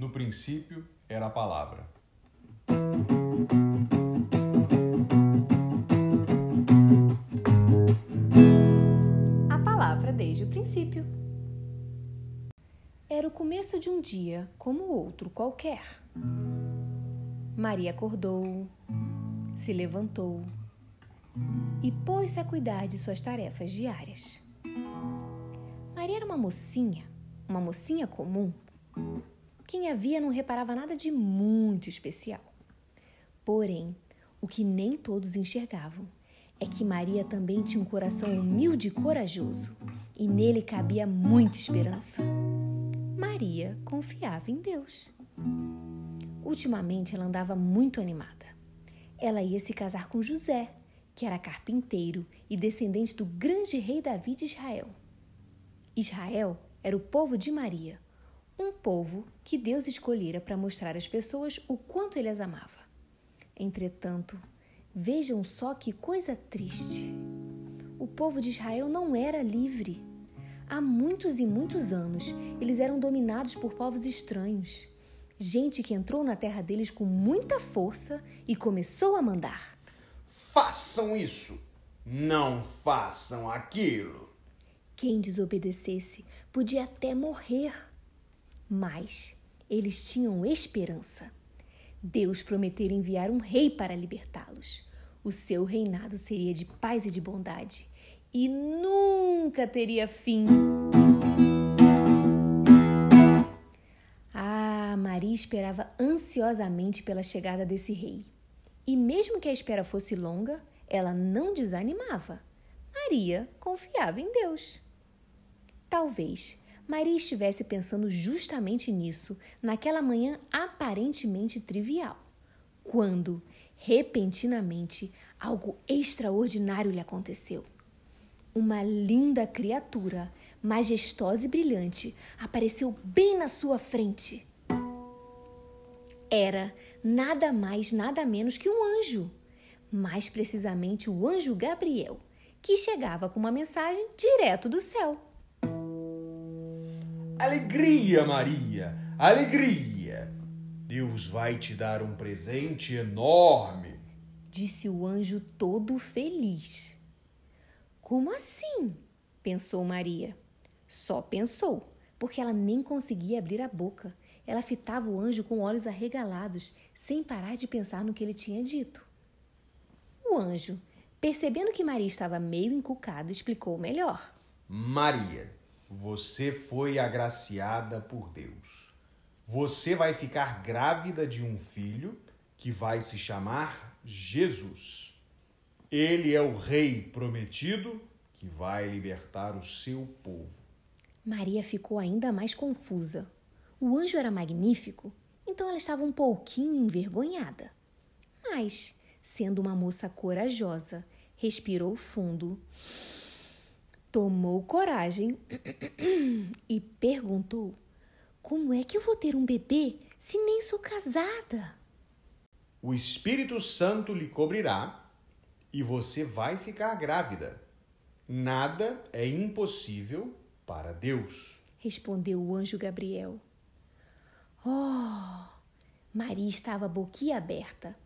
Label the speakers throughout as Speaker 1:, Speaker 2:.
Speaker 1: No princípio era a palavra.
Speaker 2: A palavra desde o princípio. Era o começo de um dia como outro qualquer. Maria acordou, se levantou e pôs-se a cuidar de suas tarefas diárias. Maria era uma mocinha, uma mocinha comum. Quem a via não reparava nada de muito especial. Porém, o que nem todos enxergavam é que Maria também tinha um coração humilde e corajoso, e nele cabia muita esperança. Maria confiava em Deus. Ultimamente ela andava muito animada. Ela ia se casar com José, que era carpinteiro e descendente do grande rei Davi de Israel. Israel era o povo de Maria, um povo que Deus escolhera para mostrar às pessoas o quanto ele as amava. Entretanto, vejam só que coisa triste. O povo de Israel não era livre. Há muitos e muitos anos, eles eram dominados por povos estranhos. Gente que entrou na terra deles com muita força e começou a mandar.
Speaker 3: Façam isso, não façam aquilo.
Speaker 2: Quem desobedecesse podia até morrer. Mas eles tinham esperança. Deus prometera enviar um rei para libertá-los. O seu reinado seria de paz e de bondade e nunca teria fim. Ah, Maria esperava ansiosamente pela chegada desse rei. E mesmo que a espera fosse longa, ela não desanimava. Maria confiava em Deus. Talvez Maria estivesse pensando justamente nisso naquela manhã aparentemente trivial, quando, repentinamente, algo extraordinário lhe aconteceu. Uma linda criatura, majestosa e brilhante, apareceu bem na sua frente. Era nada mais, nada menos que um anjo. Mais precisamente, o anjo Gabriel, que chegava com uma mensagem direto do céu.
Speaker 1: Alegria, Maria! Alegria! Deus vai te dar um presente enorme,
Speaker 2: disse o anjo todo feliz. Como assim? pensou Maria. Só pensou, porque ela nem conseguia abrir a boca. Ela fitava o anjo com olhos arregalados, sem parar de pensar no que ele tinha dito. O anjo, percebendo que Maria estava meio encucada, explicou melhor.
Speaker 1: Maria, você foi agraciada por Deus. Você vai ficar grávida de um filho que vai se chamar Jesus. Ele é o rei prometido que vai libertar o seu povo.
Speaker 2: Maria ficou ainda mais confusa. O anjo era magnífico, então ela estava um pouquinho envergonhada. Mas, sendo uma moça corajosa, respirou fundo, tomou coragem e perguntou: Como é que eu vou ter um bebê se nem sou casada?
Speaker 1: O Espírito Santo lhe cobrirá e você vai ficar grávida. Nada é impossível para Deus,
Speaker 2: respondeu o anjo Gabriel. Oh! Maria estava boquiaberta.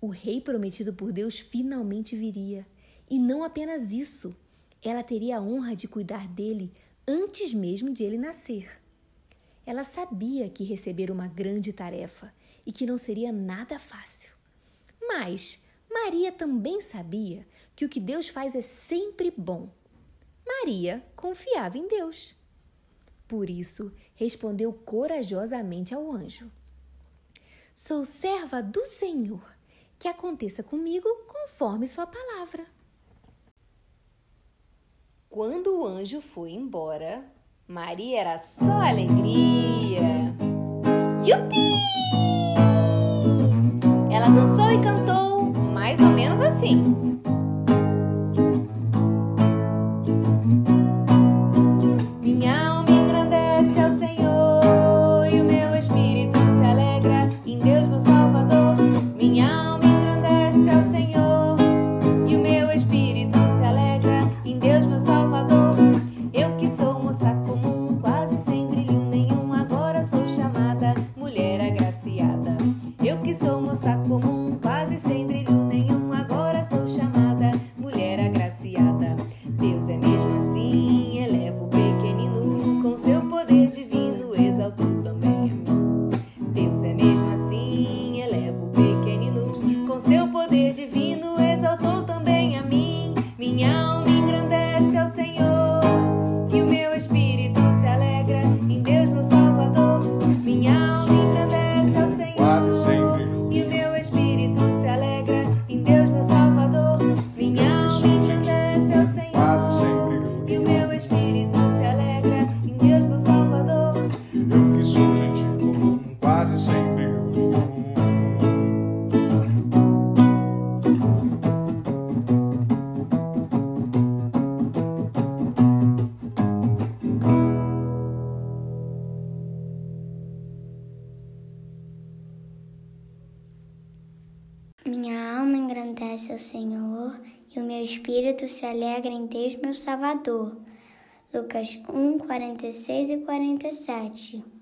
Speaker 2: O rei prometido por Deus finalmente viria. E não apenas isso, ela teria a honra de cuidar dele antes mesmo de ele nascer. Ela sabia que recebera uma grande tarefa e que não seria nada fácil. Mas Maria também sabia que o que Deus faz é sempre bom. Maria confiava em Deus. Por isso, respondeu corajosamente ao anjo: Sou serva do Senhor, que aconteça comigo conforme Sua palavra. Quando o anjo foi embora, Maria era só alegria. Yupi! Ela dançou e cantou mais ou menos assim. espíritu.
Speaker 4: Minha alma engrandece ao Senhor e o meu espírito se alegra em Deus, meu Salvador. Lucas 1, 46 e 47